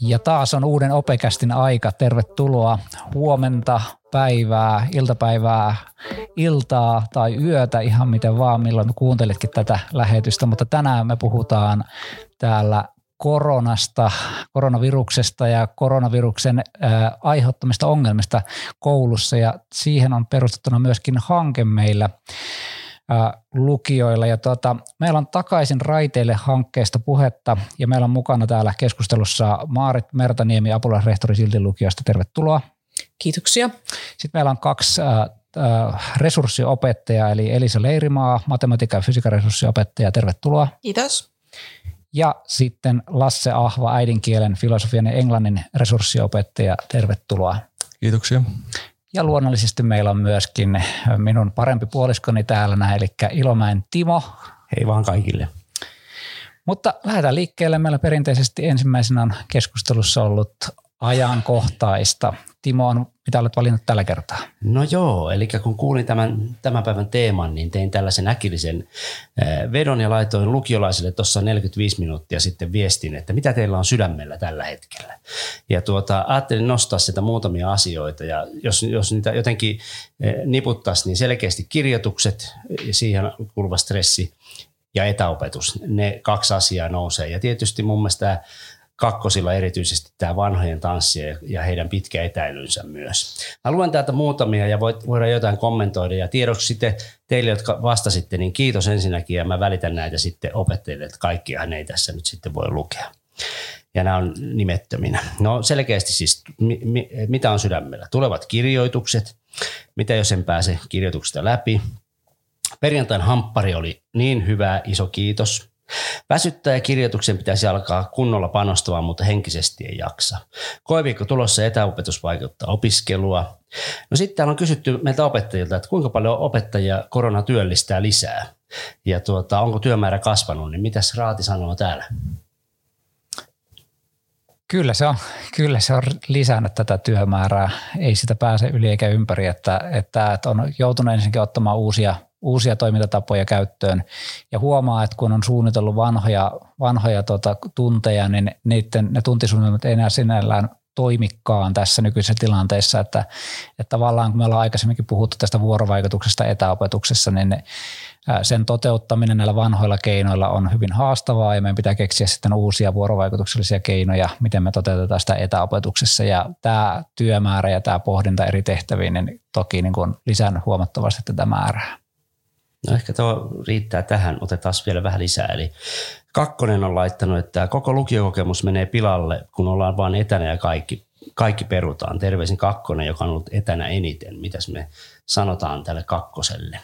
Ja taas on uuden Opekästin aika. Tervetuloa huomenta, päivää, iltapäivää, iltaa tai yötä, ihan miten vaan, milloin kuuntelitkin tätä lähetystä. Mutta tänään me puhutaan täällä koronasta, koronaviruksesta ja koronaviruksen aiheuttamista ongelmista koulussa ja siihen on perustettuna myöskin hanke meillä ää, lukioilla. Ja tuota, meillä on takaisin raiteille hankkeesta puhetta ja meillä on mukana täällä keskustelussa Maarit Mertaniemi, apulaisrehtori Silti lukiosta. Tervetuloa. Kiitoksia. Sitten meillä on kaksi ää, resurssiopettaja, eli Elisa Leirimaa, matematiikan ja fysiikan resurssiopettaja. Tervetuloa. Kiitos ja sitten Lasse Ahva, äidinkielen, filosofian ja englannin resurssiopettaja. Tervetuloa. Kiitoksia. Ja luonnollisesti meillä on myöskin minun parempi puoliskoni täällä näin, eli Ilomäen Timo. Hei vaan kaikille. Mutta lähdetään liikkeelle. Meillä perinteisesti ensimmäisenä on keskustelussa ollut ajankohtaista. Timo on, mitä olet valinnut tällä kertaa? No joo, eli kun kuulin tämän, tämän päivän teeman, niin tein tällaisen äkillisen eh, vedon ja laitoin lukiolaisille tuossa 45 minuuttia sitten viestin, että mitä teillä on sydämellä tällä hetkellä. Ja tuota, ajattelin nostaa sitä muutamia asioita ja jos, jos niitä jotenkin eh, niputtaisi, niin selkeästi kirjoitukset, siihen kuuluva stressi ja etäopetus, ne kaksi asiaa nousee. Ja tietysti mun mielestä kakkosilla erityisesti tämä vanhojen tanssi ja heidän pitkä etäilynsä myös. Mä luen täältä muutamia ja voit, voidaan jotain kommentoida ja tiedoksi sitten teille, jotka vastasitte, niin kiitos ensinnäkin ja mä välitän näitä sitten opettajille, että kaikkiahan ei tässä nyt sitten voi lukea. Ja nämä on nimettöminä. No selkeästi siis, mi, mi, mitä on sydämellä? Tulevat kirjoitukset, mitä jos en pääse kirjoituksesta läpi. Perjantain hamppari oli niin hyvä, iso kiitos. Väsyttää ja kirjoituksen pitäisi alkaa kunnolla panostamaan, mutta henkisesti ei jaksa. Koeviikko tulossa etäopetus vaikuttaa opiskelua. No sitten täällä on kysytty meiltä opettajilta, että kuinka paljon opettajia korona työllistää lisää. Ja tuota, onko työmäärä kasvanut, niin mitäs Raati sanoo täällä? Kyllä se, on, kyllä se on lisännyt tätä työmäärää. Ei sitä pääse yli eikä ympäri, että, että on joutunut ensinnäkin ottamaan uusia uusia toimintatapoja käyttöön. Ja huomaa, että kun on suunnitellut vanhoja, vanhoja tota, tunteja, niin niiden, ne tuntisuunnitelmat ei enää sinällään toimikkaan tässä nykyisessä tilanteessa, että, että tavallaan kun me ollaan aikaisemminkin puhuttu tästä vuorovaikutuksesta etäopetuksessa, niin ne, sen toteuttaminen näillä vanhoilla keinoilla on hyvin haastavaa ja meidän pitää keksiä sitten uusia vuorovaikutuksellisia keinoja, miten me toteutetaan sitä etäopetuksessa. Ja tämä työmäärä ja tämä pohdinta eri tehtäviin niin toki niin kuin lisännyt huomattavasti tätä määrää. No ehkä tuo riittää tähän, otetaan vielä vähän lisää. Eli kakkonen on laittanut, että koko lukiokokemus menee pilalle, kun ollaan vain etänä ja kaikki, kaikki perutaan. Terveisin kakkonen, joka on ollut etänä eniten. Mitäs me sanotaan tälle kakkoselle?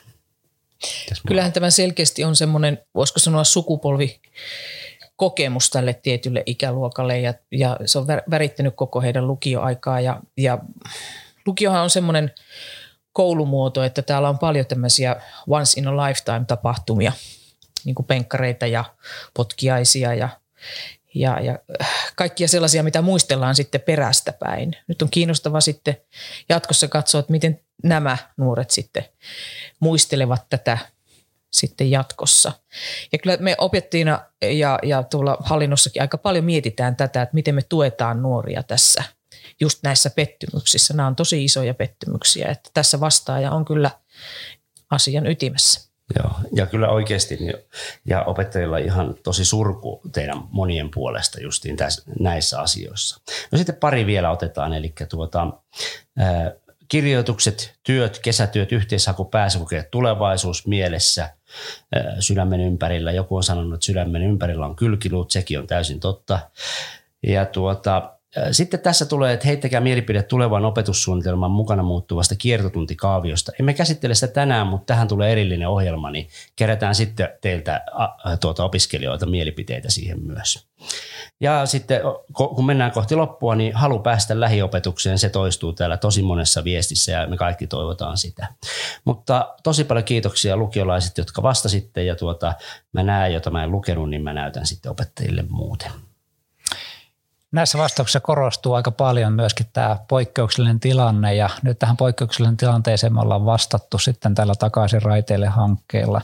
Kyllähän tämä selkeästi on semmoinen, voisiko sanoa sukupolvi kokemus tälle tietylle ikäluokalle ja, ja se on värittänyt koko heidän lukioaikaa ja, ja lukiohan on semmoinen koulumuoto, että täällä on paljon tämmöisiä once in a lifetime tapahtumia, niin kuin penkkareita ja potkiaisia ja, ja, ja kaikkia sellaisia, mitä muistellaan sitten perästä päin. Nyt on kiinnostava sitten jatkossa katsoa, että miten nämä nuoret sitten muistelevat tätä sitten jatkossa. Ja kyllä me opettiina ja, ja tuolla hallinnossakin aika paljon mietitään tätä, että miten me tuetaan nuoria tässä – just näissä pettymyksissä. Nämä on tosi isoja pettymyksiä, että tässä vastaaja on kyllä asian ytimessä. Joo, ja kyllä oikeasti, niin, ja opettajilla ihan tosi surku teidän monien puolesta justiin tässä, näissä asioissa. No sitten pari vielä otetaan, eli tuota, kirjoitukset, työt, kesätyöt, yhteishaku, pääsykokeet, tulevaisuus mielessä, sydämen ympärillä. Joku on sanonut, että sydämen ympärillä on kylkiluut, sekin on täysin totta. Ja tuota, sitten tässä tulee, että heittäkää mielipide tulevan opetussuunnitelman mukana muuttuvasta kiertotuntikaaviosta. Emme käsittele sitä tänään, mutta tähän tulee erillinen ohjelma, niin kerätään sitten teiltä tuota, opiskelijoilta mielipiteitä siihen myös. Ja sitten kun mennään kohti loppua, niin halu päästä lähiopetukseen, se toistuu täällä tosi monessa viestissä ja me kaikki toivotaan sitä. Mutta tosi paljon kiitoksia lukiolaiset, jotka vastasitte ja tuota, mä näen, jota mä en lukenut, niin mä näytän sitten opettajille muuten. Näissä vastauksissa korostuu aika paljon myöskin tämä poikkeuksellinen tilanne ja nyt tähän poikkeuksellisen tilanteeseen me ollaan vastattu sitten tällä takaisin raiteille hankkeella.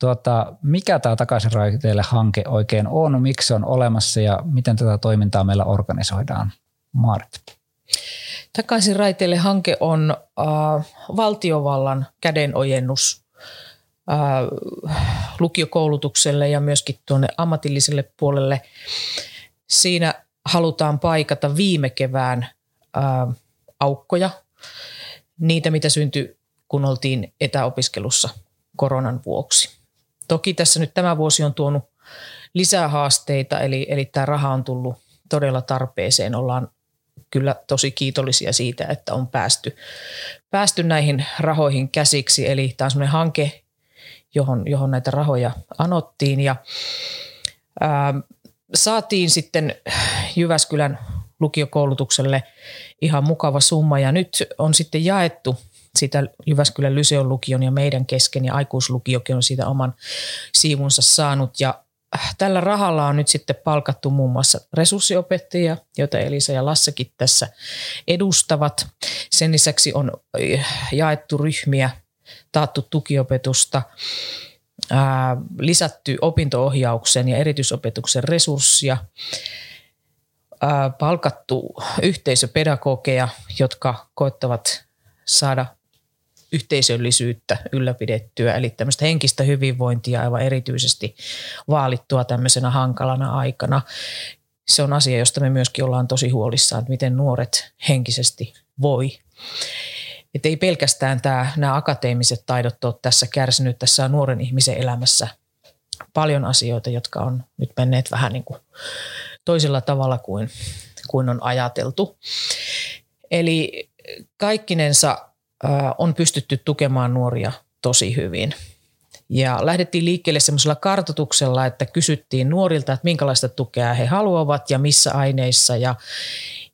Tuota, mikä tämä takaisin raiteille hanke oikein on, miksi se on olemassa ja miten tätä toimintaa meillä organisoidaan? Maarit. Takaisin raiteille hanke on äh, valtiovallan kädenojennus äh, lukiokoulutukselle ja myöskin tuonne ammatilliselle puolelle. Siinä halutaan paikata viime kevään äh, aukkoja, niitä mitä syntyi kun oltiin etäopiskelussa koronan vuoksi. Toki tässä nyt tämä vuosi on tuonut lisää haasteita, eli, eli tämä raha on tullut todella tarpeeseen. Ollaan kyllä tosi kiitollisia siitä, että on päästy, päästy näihin rahoihin käsiksi. Eli tämä on sellainen hanke, johon, johon näitä rahoja anottiin ja ää, saatiin sitten Jyväskylän lukiokoulutukselle ihan mukava summa ja nyt on sitten jaettu sitä Jyväskylän Lyseon lukion ja meidän kesken ja aikuislukiokin on siitä oman siivunsa saanut ja tällä rahalla on nyt sitten palkattu muun muassa resurssiopettajia, joita Elisa ja Lassekin tässä edustavat. Sen lisäksi on eh, jaettu ryhmiä, taattu tukiopetusta, lisätty opintoohjauksen ja erityisopetuksen resurssia, palkattu yhteisöpedagogeja, jotka koettavat saada yhteisöllisyyttä ylläpidettyä, eli tämmöistä henkistä hyvinvointia aivan erityisesti vaalittua tämmöisenä hankalana aikana. Se on asia, josta me myöskin ollaan tosi huolissaan, että miten nuoret henkisesti voi. Että ei pelkästään tämä, nämä akateemiset taidot ole tässä kärsinyt, tässä on nuoren ihmisen elämässä paljon asioita, jotka on nyt menneet vähän niin kuin toisella tavalla kuin, kuin on ajateltu. Eli kaikkinensa on pystytty tukemaan nuoria tosi hyvin. Ja lähdettiin liikkeelle semmoisella kartotuksella, että kysyttiin nuorilta, että minkälaista tukea he haluavat ja missä aineissa ja,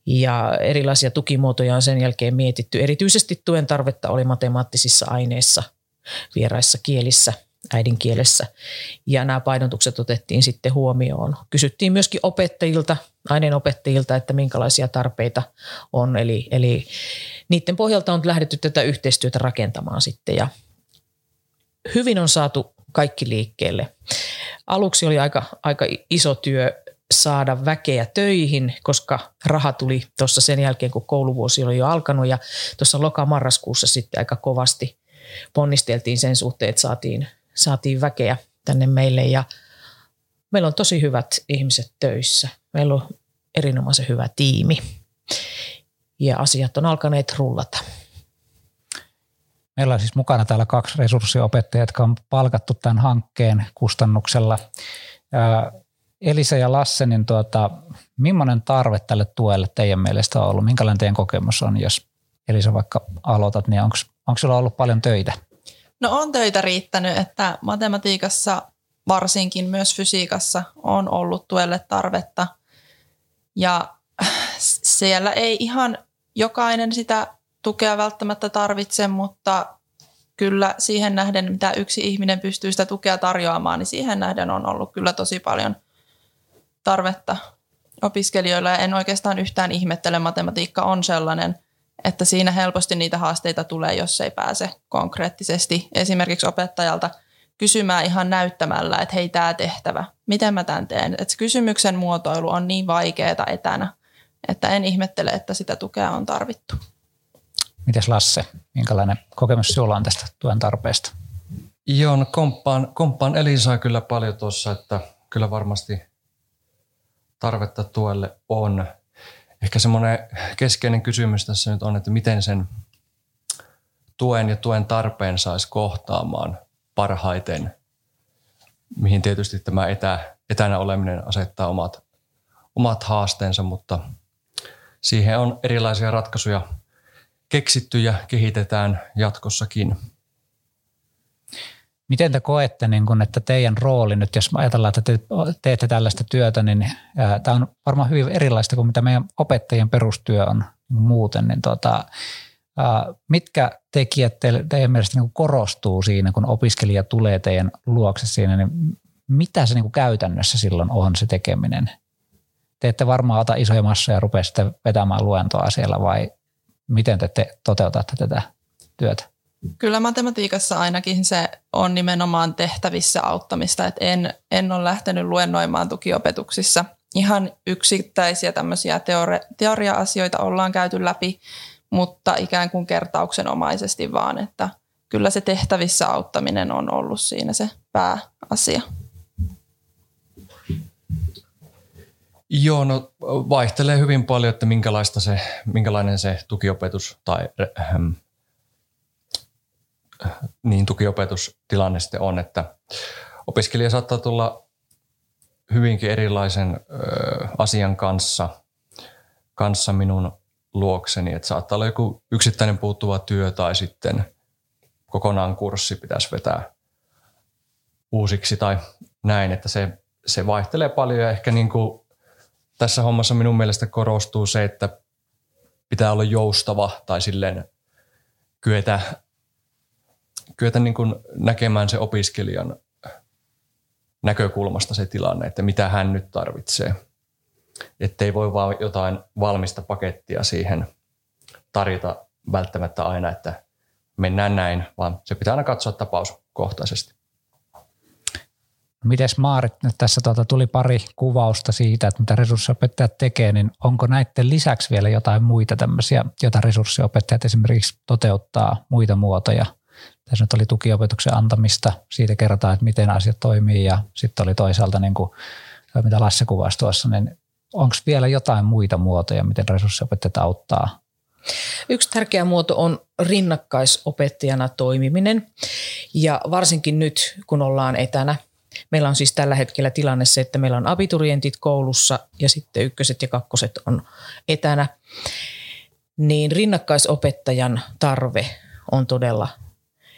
ja erilaisia tukimuotoja on sen jälkeen mietitty. Erityisesti tuen tarvetta oli matemaattisissa aineissa, vieraissa kielissä, äidinkielessä. Ja nämä painotukset otettiin sitten huomioon. Kysyttiin myöskin opettajilta, aineenopettajilta, että minkälaisia tarpeita on. Eli, eli niiden pohjalta on lähdetty tätä yhteistyötä rakentamaan sitten ja hyvin on saatu kaikki liikkeelle. Aluksi oli aika, aika iso työ saada väkeä töihin, koska raha tuli tuossa sen jälkeen, kun kouluvuosi oli jo alkanut ja tuossa loka-marraskuussa sitten aika kovasti ponnisteltiin sen suhteen, että saatiin, saatiin väkeä tänne meille ja meillä on tosi hyvät ihmiset töissä. Meillä on erinomaisen hyvä tiimi ja asiat on alkaneet rullata. Meillä on siis mukana täällä kaksi resurssiopettajaa, jotka on palkattu tämän hankkeen kustannuksella. Elisa ja Lasse, niin tuota, millainen tarve tälle tuelle teidän mielestä on ollut? Minkälainen teidän kokemus on, jos Elisa vaikka aloitat, niin onko sulla ollut paljon töitä? No on töitä riittänyt, että matematiikassa varsinkin myös fysiikassa on ollut tuelle tarvetta. Ja siellä ei ihan jokainen sitä tukea välttämättä tarvitse, mutta kyllä siihen nähden, mitä yksi ihminen pystyy sitä tukea tarjoamaan, niin siihen nähden on ollut kyllä tosi paljon tarvetta opiskelijoilla. Ja en oikeastaan yhtään ihmettele, matematiikka on sellainen, että siinä helposti niitä haasteita tulee, jos ei pääse konkreettisesti esimerkiksi opettajalta kysymään ihan näyttämällä, että hei tämä tehtävä, miten mä tämän teen. Että kysymyksen muotoilu on niin vaikeaa etänä, että en ihmettele, että sitä tukea on tarvittu. Mites Lasse, minkälainen kokemus sinulla on tästä tuen tarpeesta? Joo, no komppaan, komppaan Elisaa kyllä paljon tuossa, että kyllä varmasti tarvetta tuelle on. Ehkä semmoinen keskeinen kysymys tässä nyt on, että miten sen tuen ja tuen tarpeen saisi kohtaamaan parhaiten, mihin tietysti tämä etä, etänä oleminen asettaa omat, omat haasteensa, mutta – siihen on erilaisia ratkaisuja keksitty ja kehitetään jatkossakin. Miten te koette, niin kun, että teidän rooli nyt, jos ajatellaan, että te teette tällaista työtä, niin tämä on varmaan hyvin erilaista kuin mitä meidän opettajien perustyö on muuten. Niin tota, ää, mitkä tekijät te, teidän mielestä niin korostuu siinä, kun opiskelija tulee teidän luokse siinä, niin mitä se niin käytännössä silloin on se tekeminen? te ette varmaan ota isoja massoja ja rupea sitten vetämään luentoa siellä vai miten te, te toteutatte tätä työtä? Kyllä matematiikassa ainakin se on nimenomaan tehtävissä auttamista, että en, en ole lähtenyt luennoimaan tukiopetuksissa. Ihan yksittäisiä tämmöisiä teori- teoria-asioita ollaan käyty läpi, mutta ikään kuin kertauksenomaisesti vaan, että kyllä se tehtävissä auttaminen on ollut siinä se pääasia. Joo, no vaihtelee hyvin paljon, että minkälaista se, minkälainen se tukiopetus tai ähm, niin tukiopetustilanne sitten on, että opiskelija saattaa tulla hyvinkin erilaisen ö, asian kanssa, kanssa minun luokseni, että saattaa olla joku yksittäinen puuttuva työ tai sitten kokonaan kurssi pitäisi vetää uusiksi tai näin, että se, se vaihtelee paljon. Ja ehkä niin kuin tässä hommassa minun mielestä korostuu se, että pitää olla joustava tai silleen kyetä, kyetä niin kuin näkemään se opiskelijan näkökulmasta se tilanne, että mitä hän nyt tarvitsee. Että ei voi vaan jotain valmista pakettia siihen tarjota välttämättä aina, että mennään näin, vaan se pitää aina katsoa tapauskohtaisesti. Mites Maarit, nyt tässä tuota tuli pari kuvausta siitä, että mitä resurssiopettajat tekee, niin onko näiden lisäksi vielä jotain muita tämmöisiä, joita resurssiopettajat esimerkiksi toteuttaa, muita muotoja? Tässä nyt oli tukiopetuksen antamista, siitä kerrotaan, että miten asiat toimii ja sitten oli toisaalta, niin kuin, mitä Lasse kuvasi tuossa, niin onko vielä jotain muita muotoja, miten resurssiopettajat auttaa Yksi tärkeä muoto on rinnakkaisopettajana toimiminen ja varsinkin nyt, kun ollaan etänä. Meillä on siis tällä hetkellä tilanne se, että meillä on abiturientit koulussa ja sitten ykköset ja kakkoset on etänä. Niin rinnakkaisopettajan tarve on todella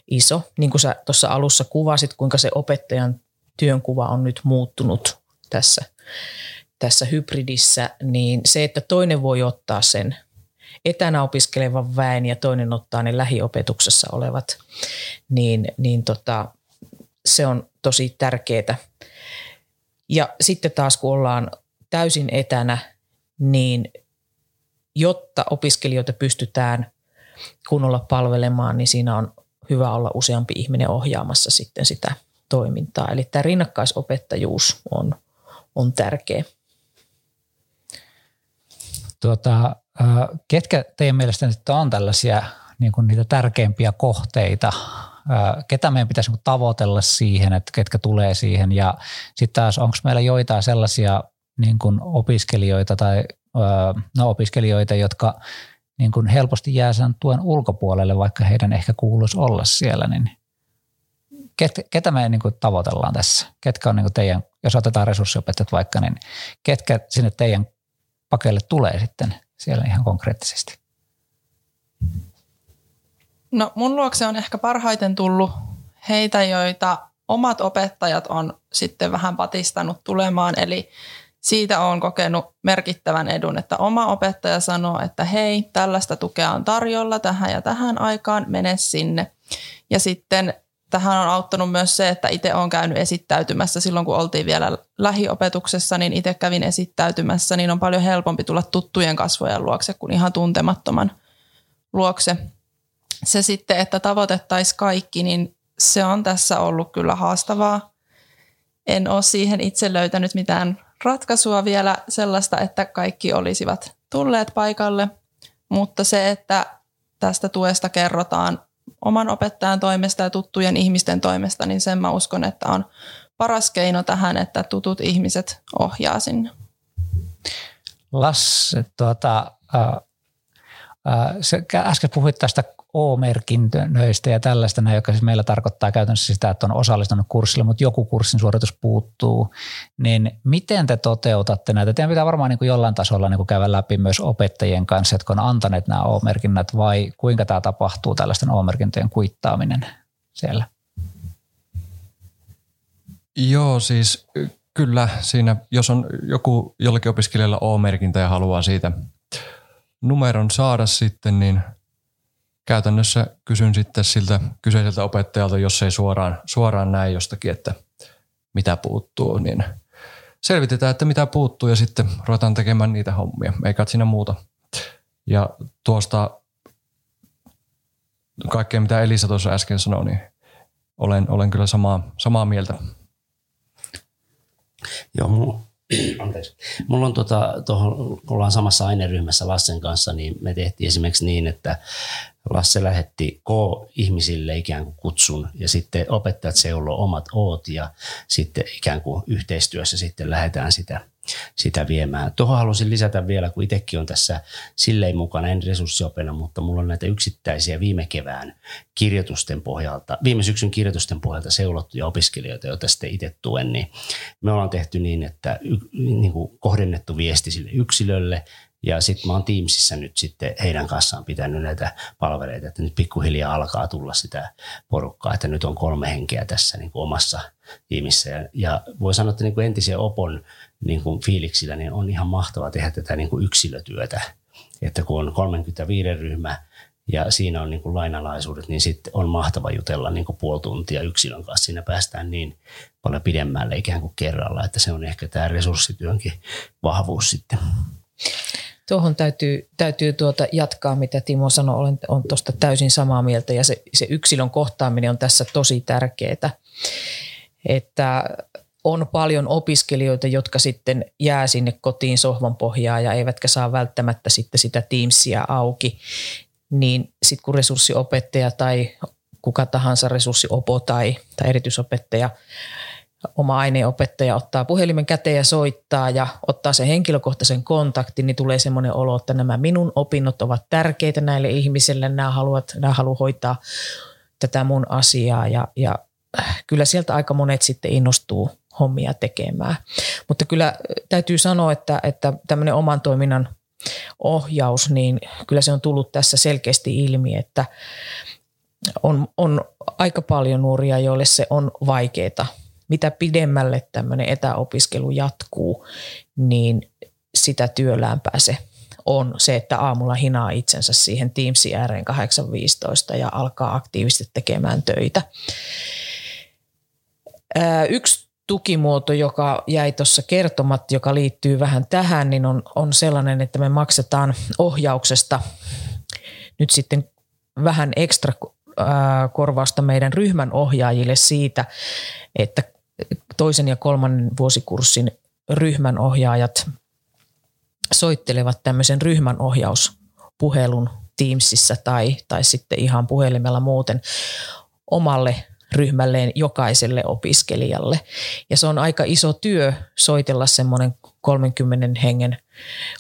iso. Niin kuin sä tuossa alussa kuvasit, kuinka se opettajan työnkuva on nyt muuttunut tässä, tässä hybridissä, niin se, että toinen voi ottaa sen etänä opiskelevan väen ja toinen ottaa ne lähiopetuksessa olevat, niin, niin tota, se on tosi tärkeää. Ja sitten taas kun ollaan täysin etänä, niin jotta opiskelijoita pystytään kunnolla palvelemaan, niin siinä on hyvä olla useampi ihminen ohjaamassa sitten sitä toimintaa. Eli tämä rinnakkaisopettajuus on, on tärkeä. Tuota, ketkä teidän mielestä nyt on tällaisia niin kuin niitä tärkeimpiä kohteita, ketä meidän pitäisi niin tavoitella siihen, että ketkä tulee siihen ja sitten taas onko meillä joitain sellaisia niin kuin opiskelijoita tai no, opiskelijoita, jotka niin kuin helposti jää sen tuen ulkopuolelle, vaikka heidän ehkä kuuluisi olla siellä, niin ket, ketä me niin kuin tavoitellaan tässä? Ketkä on niin kuin teidän, jos otetaan resurssiopettajat vaikka, niin ketkä sinne teidän pakeille tulee sitten siellä ihan konkreettisesti? No mun luokse on ehkä parhaiten tullut heitä, joita omat opettajat on sitten vähän patistanut tulemaan. Eli siitä on kokenut merkittävän edun, että oma opettaja sanoo, että hei, tällaista tukea on tarjolla tähän ja tähän aikaan, mene sinne. Ja sitten tähän on auttanut myös se, että itse olen käynyt esittäytymässä silloin, kun oltiin vielä lähiopetuksessa, niin itse kävin esittäytymässä, niin on paljon helpompi tulla tuttujen kasvojen luokse kuin ihan tuntemattoman luokse. Se sitten, että tavoitettaisiin kaikki, niin se on tässä ollut kyllä haastavaa. En ole siihen itse löytänyt mitään ratkaisua vielä sellaista, että kaikki olisivat tulleet paikalle, mutta se, että tästä tuesta kerrotaan oman opettajan toimesta ja tuttujen ihmisten toimesta, niin sen mä uskon, että on paras keino tähän, että tutut ihmiset ohjaa sinne. Lasse, tuota, äh, äh, äsken puhuit tästä O-merkinnöistä ja tällaista, joka siis meillä tarkoittaa käytännössä sitä, että on osallistunut kurssille, mutta joku kurssin suoritus puuttuu, niin miten te toteutatte näitä? Teidän pitää varmaan niin kuin jollain tasolla niin kuin käydä läpi myös opettajien kanssa, jotka on antaneet nämä O-merkinnät vai kuinka tämä tapahtuu tällaisten O-merkintöjen kuittaaminen siellä? Joo, siis kyllä siinä, jos on joku jollekin opiskelijalla O-merkintä ja haluaa siitä numeron saada sitten, niin – käytännössä kysyn sitten siltä kyseiseltä opettajalta, jos ei suoraan, suoraan näe jostakin, että mitä puuttuu, niin selvitetään, että mitä puuttuu ja sitten ruvetaan tekemään niitä hommia. Ei siinä muuta. Ja tuosta kaikkea mitä Elisa tuossa äsken sanoi, niin olen, olen kyllä samaa, samaa mieltä. Joo, mulla, anteeksi. Mulla on tuota, tuohon, ollaan samassa aineryhmässä Lassen kanssa, niin me tehtiin esimerkiksi niin, että Lasse lähetti K-ihmisille ikään kuin kutsun ja sitten opettajat seuloo omat oot ja sitten ikään kuin yhteistyössä sitten lähdetään sitä, sitä viemään. Tuohon haluaisin lisätä vielä, kun itsekin on tässä silleen mukana, en resurssiopena, mutta mulla on näitä yksittäisiä viime kevään kirjoitusten pohjalta, viime syksyn kirjoitusten pohjalta seulottuja opiskelijoita, joita sitten itse tuen, niin me ollaan tehty niin, että y, niin kuin kohdennettu viesti sille yksilölle ja sitten mä oon Teamsissa nyt sitten heidän kanssaan pitänyt näitä palveleita, että nyt pikkuhiljaa alkaa tulla sitä porukkaa, että nyt on kolme henkeä tässä niin kuin omassa tiimissä. Ja, ja voi sanoa, että niin kuin entisen opon niin kuin fiiliksillä niin on ihan mahtavaa tehdä tätä niin kuin yksilötyötä. Että kun on 35 ryhmä ja siinä on niin kuin lainalaisuudet, niin sitten on mahtava jutella niin kuin puoli tuntia yksilön kanssa. Siinä päästään niin paljon pidemmälle ikään kuin kerralla, että se on ehkä tämä resurssityönkin vahvuus sitten. Tuohon täytyy, täytyy tuota jatkaa, mitä Timo sanoi, olen on tuosta täysin samaa mieltä ja se, se yksilön kohtaaminen on tässä tosi tärkeää, että on paljon opiskelijoita, jotka sitten jää sinne kotiin sohvan pohjaan ja eivätkä saa välttämättä sitten sitä Teamsia auki, niin sitten kun resurssiopettaja tai kuka tahansa resurssiopo tai, tai erityisopettaja oma aineenopettaja ottaa puhelimen käteen ja soittaa ja ottaa sen henkilökohtaisen kontaktin, niin tulee semmoinen olo, että nämä minun opinnot ovat tärkeitä näille ihmisille, nämä haluat, nämä haluaa hoitaa tätä mun asiaa ja, ja kyllä sieltä aika monet sitten innostuu hommia tekemään. Mutta kyllä täytyy sanoa, että, että tämmöinen oman toiminnan ohjaus, niin kyllä se on tullut tässä selkeästi ilmi, että on, on aika paljon nuoria, joille se on vaikeaa mitä pidemmälle tämmöinen etäopiskelu jatkuu, niin sitä työlämpää se on se, että aamulla hinaa itsensä siihen Teamsin ääreen 8.15 ja alkaa aktiivisesti tekemään töitä. Yksi tukimuoto, joka jäi tuossa kertomat, joka liittyy vähän tähän, niin on, on sellainen, että me maksetaan ohjauksesta nyt sitten vähän ekstra korvausta meidän ryhmän ohjaajille siitä, että toisen ja kolmannen vuosikurssin ryhmän ohjaajat soittelevat tämmöisen ryhmän ohjauspuhelun Teamsissa tai, tai sitten ihan puhelimella muuten omalle ryhmälleen jokaiselle opiskelijalle. Ja se on aika iso työ soitella semmoinen 30 hengen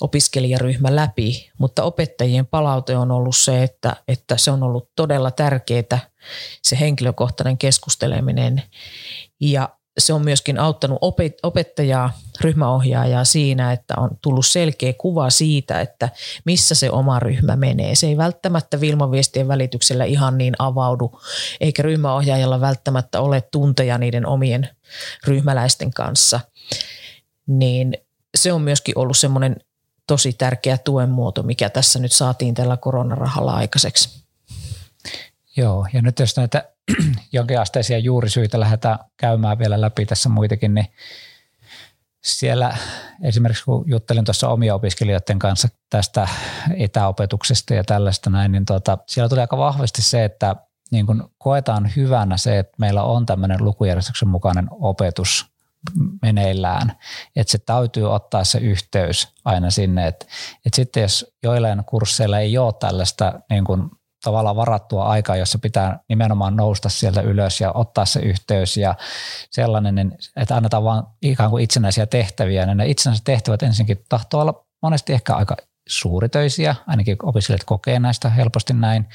opiskelijaryhmä läpi, mutta opettajien palaute on ollut se, että, että se on ollut todella tärkeää se henkilökohtainen keskusteleminen ja se on myöskin auttanut opettajaa, ryhmäohjaajaa siinä, että on tullut selkeä kuva siitä, että missä se oma ryhmä menee. Se ei välttämättä Vilmaviestien välityksellä ihan niin avaudu, eikä ryhmäohjaajalla välttämättä ole tunteja niiden omien ryhmäläisten kanssa. Niin se on myöskin ollut semmoinen tosi tärkeä tuen muoto, mikä tässä nyt saatiin tällä koronarahalla aikaiseksi. Joo, ja nyt jos näitä jonkinasteisia juurisyitä lähdetään käymään vielä läpi tässä muitakin, niin siellä esimerkiksi kun juttelin tuossa omia opiskelijoiden kanssa tästä etäopetuksesta ja tällaista näin, niin tuota, siellä tuli aika vahvasti se, että niin kun koetaan hyvänä se, että meillä on tämmöinen lukujärjestyksen mukainen opetus meneillään, että se täytyy ottaa se yhteys aina sinne, että, että sitten jos joillain kursseilla ei ole tällaista niin kuin tavallaan varattua aikaa, jossa pitää nimenomaan nousta sieltä ylös ja ottaa se yhteys ja sellainen, niin että annetaan vaan ikään kuin itsenäisiä tehtäviä. Ja ne itsenäiset tehtävät ensinnäkin tahtoo olla monesti ehkä aika suuritöisiä, ainakin opiskelijat kokee näistä helposti näin,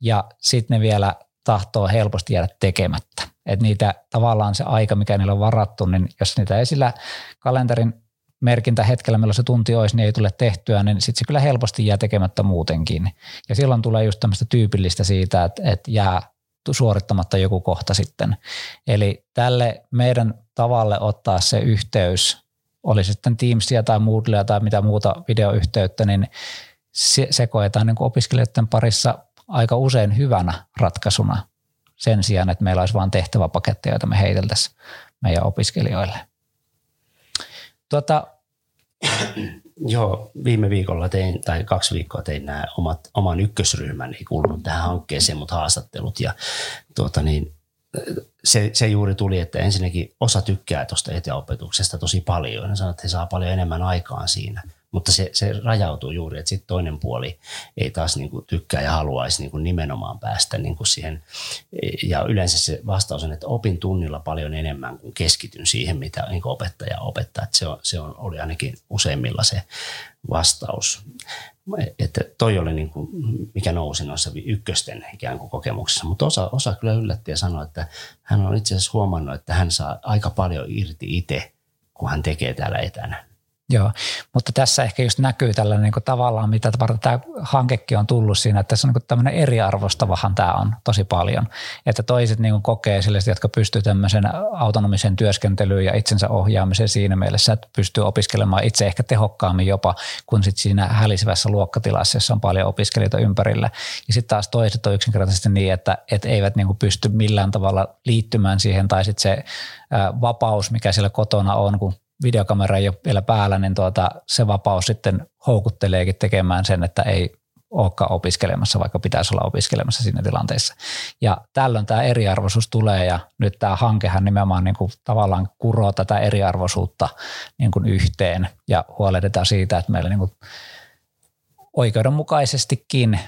ja sitten ne vielä tahtoo helposti jäädä tekemättä. Että niitä tavallaan se aika, mikä niillä on varattu, niin jos niitä ei sillä kalenterin merkintä hetkellä, milloin se tunti olisi, niin ei tule tehtyä, niin sitten se kyllä helposti jää tekemättä muutenkin. Ja silloin tulee just tämmöistä tyypillistä siitä, että, että jää suorittamatta joku kohta sitten. Eli tälle meidän tavalle ottaa se yhteys, oli sitten Teamsia tai Moodlea tai mitä muuta videoyhteyttä, niin se, se koetaan niin opiskelijoiden parissa aika usein hyvänä ratkaisuna sen sijaan, että meillä olisi vain tehtäväpaketteja, joita me heiteltäisiin meidän opiskelijoille. Tuota, Joo, viime viikolla tein, tai kaksi viikkoa tein nämä omat, oman ykkösryhmän, ei kuulunut tähän hankkeeseen, mutta haastattelut. Ja tuota niin, se, se juuri tuli, että ensinnäkin osa tykkää tuosta etäopetuksesta tosi paljon. Ne sanoo, että he saa paljon enemmän aikaan siinä. Mutta se, se rajautuu juuri, että sitten toinen puoli ei taas niin kuin tykkää ja haluaisi niin kuin nimenomaan päästä niin kuin siihen. Ja yleensä se vastaus on, että opin tunnilla paljon enemmän kuin keskityn siihen, mitä niin kuin opettaja opettaa. Että se, on, se on, oli ainakin useimmilla se vastaus. Että toi oli niin kuin, mikä nousi noissa ykkösten ikään kuin kokemuksissa. Mutta osa, osa kyllä yllätti ja sanoi, että hän on itse asiassa huomannut, että hän saa aika paljon irti itse, kun hän tekee täällä etänä. Joo, mutta tässä ehkä just näkyy tällainen niin kuin tavallaan, mitä tämä hankekin on tullut siinä, että tässä on niin tämmöinen eriarvostavahan tämä on tosi paljon. Että toiset niin kokee sellaisia, jotka pystyy tämmöisen autonomisen työskentelyyn ja itsensä ohjaamiseen siinä mielessä, että pystyy opiskelemaan itse ehkä tehokkaammin jopa kuin sit siinä hälisevässä luokkatilassa, jossa on paljon opiskelijoita ympärillä. Ja sitten taas toiset on yksinkertaisesti niin, että, että eivät niin pysty millään tavalla liittymään siihen tai sitten se vapaus, mikä siellä kotona on, kun videokamera ei ole vielä päällä, niin tuota, se vapaus sitten houkutteleekin tekemään sen, että ei olekaan opiskelemassa, vaikka pitäisi olla opiskelemassa siinä tilanteessa. Ja tällöin tämä eriarvoisuus tulee ja nyt tämä hankehan nimenomaan niin kuin tavallaan kuroo tätä eriarvoisuutta niin kuin yhteen ja huolehditaan siitä, että meillä niin kuin oikeudenmukaisestikin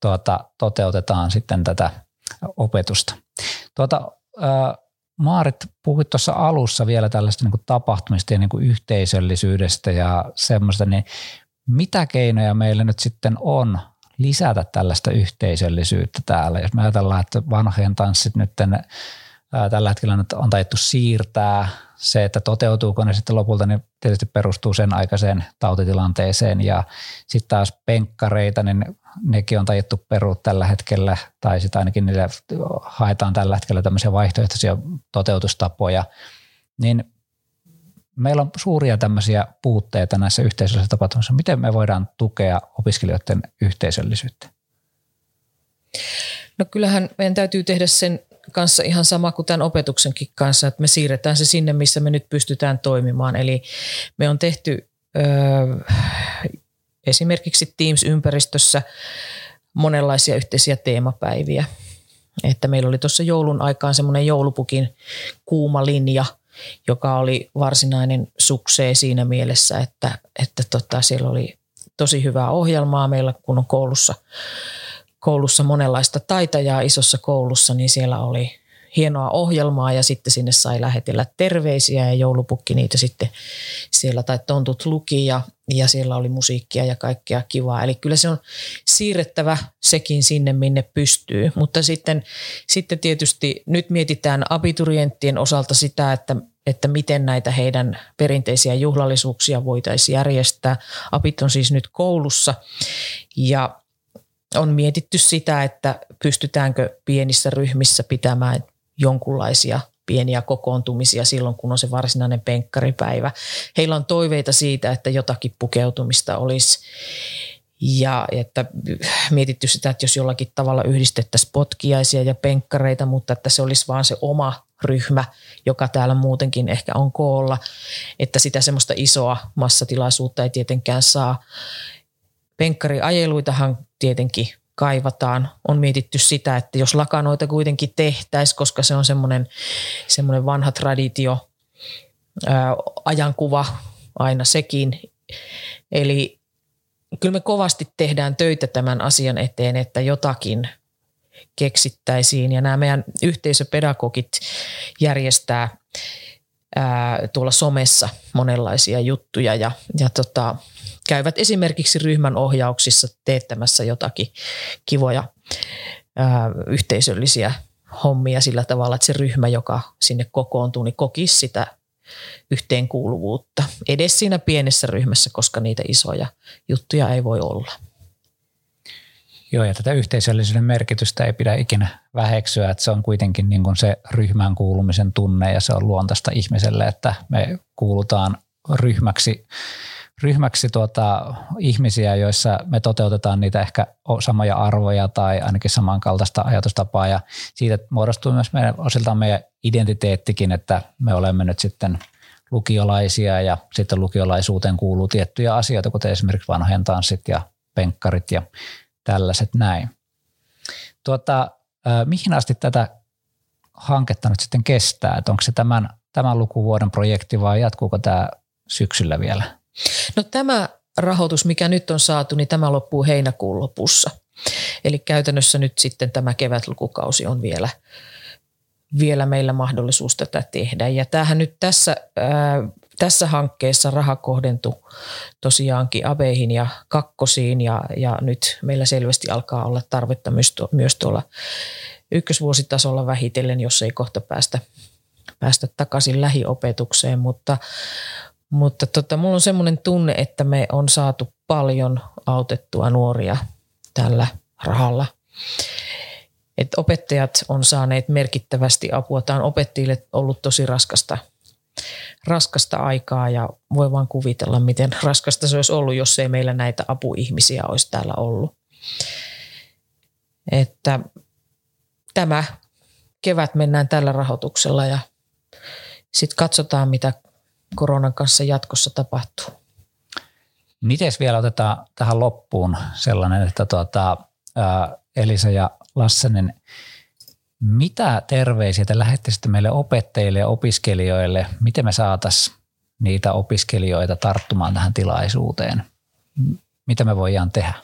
tuota, toteutetaan sitten tätä opetusta. Tuota, Maarit, puhuit tuossa alussa vielä tällaista niin kuin tapahtumista ja niin kuin yhteisöllisyydestä ja semmoista, niin mitä keinoja meillä nyt sitten on lisätä tällaista yhteisöllisyyttä täällä? Jos me ajatellaan, että vanhojen tanssit nyt tällä hetkellä nyt on taidettu siirtää. Se, että toteutuuko ne sitten lopulta, niin tietysti perustuu sen aikaiseen tautitilanteeseen ja sitten taas penkkareita, niin nekin on taidettu perua tällä hetkellä tai sitten ainakin niille haetaan tällä hetkellä tämmöisiä vaihtoehtoisia toteutustapoja, niin meillä on suuria tämmöisiä puutteita näissä yhteisöllisissä tapahtumissa. Miten me voidaan tukea opiskelijoiden yhteisöllisyyttä? No kyllähän meidän täytyy tehdä sen kanssa ihan sama kuin tämän opetuksenkin kanssa, että me siirretään se sinne, missä me nyt pystytään toimimaan. Eli me on tehty ö, esimerkiksi Teams-ympäristössä monenlaisia yhteisiä teemapäiviä. Että meillä oli tuossa joulun aikaan semmoinen joulupukin kuuma linja, joka oli varsinainen suksee siinä mielessä, että, että tota, siellä oli tosi hyvää ohjelmaa meillä, kun on koulussa koulussa monenlaista taitajaa isossa koulussa, niin siellä oli hienoa ohjelmaa ja sitten sinne sai lähetellä terveisiä ja joulupukki niitä sitten siellä tai tontut luki ja, ja siellä oli musiikkia ja kaikkea kivaa. Eli kyllä se on siirrettävä sekin sinne, minne pystyy. Mutta sitten, sitten tietysti nyt mietitään abiturienttien osalta sitä, että että miten näitä heidän perinteisiä juhlallisuuksia voitaisiin järjestää. Apit on siis nyt koulussa ja on mietitty sitä, että pystytäänkö pienissä ryhmissä pitämään jonkunlaisia pieniä kokoontumisia silloin, kun on se varsinainen penkkaripäivä. Heillä on toiveita siitä, että jotakin pukeutumista olisi ja että mietitty sitä, että jos jollakin tavalla yhdistettäisiin potkiaisia ja penkkareita, mutta että se olisi vaan se oma ryhmä, joka täällä muutenkin ehkä on koolla, että sitä semmoista isoa massatilaisuutta ei tietenkään saa. Penkkariajeluitahan tietenkin kaivataan. On mietitty sitä, että jos lakanoita kuitenkin tehtäisiin, koska se on semmoinen, semmoinen vanha traditio, ää, ajankuva aina sekin. Eli kyllä me kovasti tehdään töitä tämän asian eteen, että jotakin keksittäisiin. Ja nämä meidän yhteisöpedagogit järjestää ää, tuolla somessa monenlaisia juttuja ja, ja tota, käyvät esimerkiksi ryhmän ohjauksissa teettämässä jotakin kivoja ää, yhteisöllisiä hommia sillä tavalla, että se ryhmä, joka sinne kokoontuu, niin kokisi sitä yhteenkuuluvuutta edes siinä pienessä ryhmässä, koska niitä isoja juttuja ei voi olla. Joo, ja tätä yhteisöllisyyden merkitystä ei pidä ikinä väheksyä, että se on kuitenkin niin kuin se ryhmään kuulumisen tunne ja se on luontaista ihmiselle, että me kuulutaan ryhmäksi ryhmäksi tuota, ihmisiä, joissa me toteutetaan niitä ehkä samoja arvoja tai ainakin samankaltaista ajatustapaa. Ja siitä muodostuu myös meidän osiltaan meidän identiteettikin, että me olemme nyt sitten lukiolaisia ja sitten lukiolaisuuteen kuuluu tiettyjä asioita, kuten esimerkiksi vanhojen tanssit ja penkkarit ja tällaiset näin. Tuota, mihin asti tätä hanketta nyt sitten kestää? Että onko se tämän, tämän lukuvuoden projekti vai jatkuuko tämä syksyllä vielä? No tämä rahoitus, mikä nyt on saatu, niin tämä loppuu heinäkuun lopussa. Eli käytännössä nyt sitten tämä kevätlukukausi on vielä, vielä meillä mahdollisuus tätä tehdä. Ja tämähän nyt tässä, ää, tässä hankkeessa raha kohdentui tosiaankin abeihin ja kakkosiin ja, ja nyt meillä selvästi alkaa olla tarvetta myös, tuo, myös tuolla ykkösvuositasolla vähitellen, jos ei kohta päästä, päästä takaisin lähiopetukseen, mutta, mutta tota, mulla on semmoinen tunne, että me on saatu paljon autettua nuoria tällä rahalla. Et opettajat on saaneet merkittävästi apua. Tämä on opettajille ollut tosi raskasta, raskasta aikaa ja voi vaan kuvitella, miten raskasta se olisi ollut, jos ei meillä näitä apuihmisiä olisi täällä ollut. Että tämä kevät mennään tällä rahoituksella ja sitten katsotaan, mitä koronan kanssa jatkossa tapahtuu. Miten vielä otetaan tähän loppuun sellainen, että tuota, Elisa ja Lassenen, mitä terveisiä te lähettäisitte meille opettajille ja opiskelijoille? Miten me saataisiin niitä opiskelijoita tarttumaan tähän tilaisuuteen? Mitä me voidaan tehdä?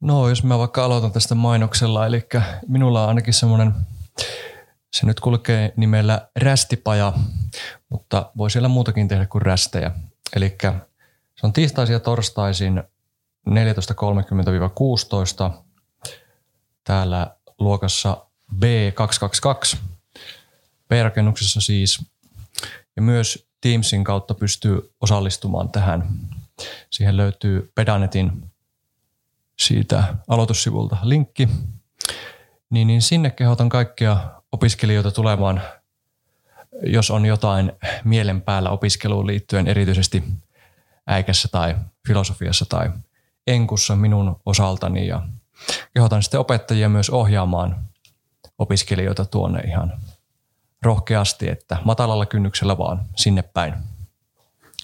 No jos mä vaikka aloitan tästä mainoksella, eli minulla on ainakin semmoinen, se nyt kulkee nimellä rästipaja, mutta voi siellä muutakin tehdä kuin rästejä. Eli se on tiistaisin ja torstaisin 14.30-16 täällä luokassa B222, B-rakennuksessa siis. Ja myös Teamsin kautta pystyy osallistumaan tähän. Siihen löytyy Pedanetin siitä aloitussivulta linkki, niin, niin sinne kehotan kaikkia opiskelijoita tulemaan, jos on jotain mielen päällä opiskeluun liittyen, erityisesti äikässä tai filosofiassa tai enkussa minun osaltani ja kehotan sitten opettajia myös ohjaamaan opiskelijoita tuonne ihan rohkeasti, että matalalla kynnyksellä vaan sinne päin.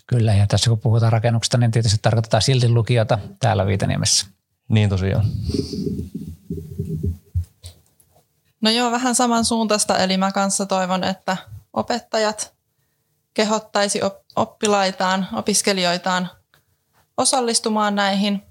Kyllä, ja tässä kun puhutaan rakennuksesta, niin tietysti tarkoitetaan silti lukiota täällä Viitaniemessä. Niin tosiaan. No joo, vähän samansuuntaista, eli mä kanssa toivon, että opettajat kehottaisi oppilaitaan, opiskelijoitaan osallistumaan näihin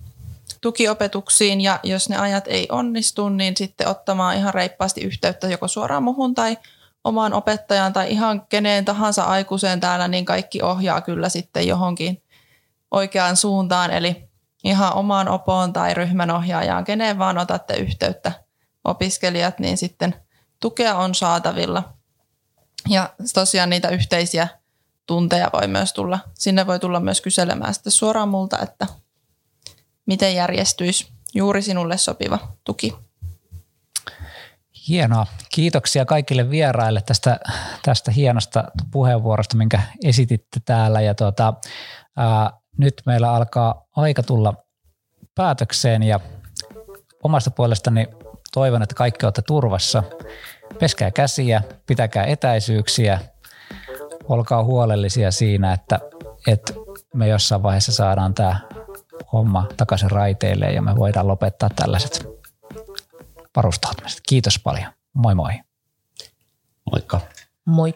tukiopetuksiin ja jos ne ajat ei onnistu, niin sitten ottamaan ihan reippaasti yhteyttä joko suoraan muhun tai omaan opettajaan tai ihan keneen tahansa aikuiseen täällä, niin kaikki ohjaa kyllä sitten johonkin oikeaan suuntaan. Eli ihan omaan opoon tai ryhmän ohjaajaan, keneen vaan otatte yhteyttä opiskelijat, niin sitten tukea on saatavilla. Ja tosiaan niitä yhteisiä tunteja voi myös tulla, sinne voi tulla myös kyselemään sitten suoraan multa, että miten järjestyisi juuri sinulle sopiva tuki. Hienoa. Kiitoksia kaikille vieraille tästä, tästä hienosta puheenvuorosta, minkä esititte täällä. Ja tuota, ää, nyt meillä alkaa aika tulla päätökseen ja omasta puolestani toivon, että kaikki olette turvassa. Peskää käsiä, pitäkää etäisyyksiä, olkaa huolellisia siinä, että, että me jossain vaiheessa saadaan tämä homma takaisin raiteille ja me voidaan lopettaa tällaiset varustautumiset. Kiitos paljon. Moi moi. Moikka. Moi.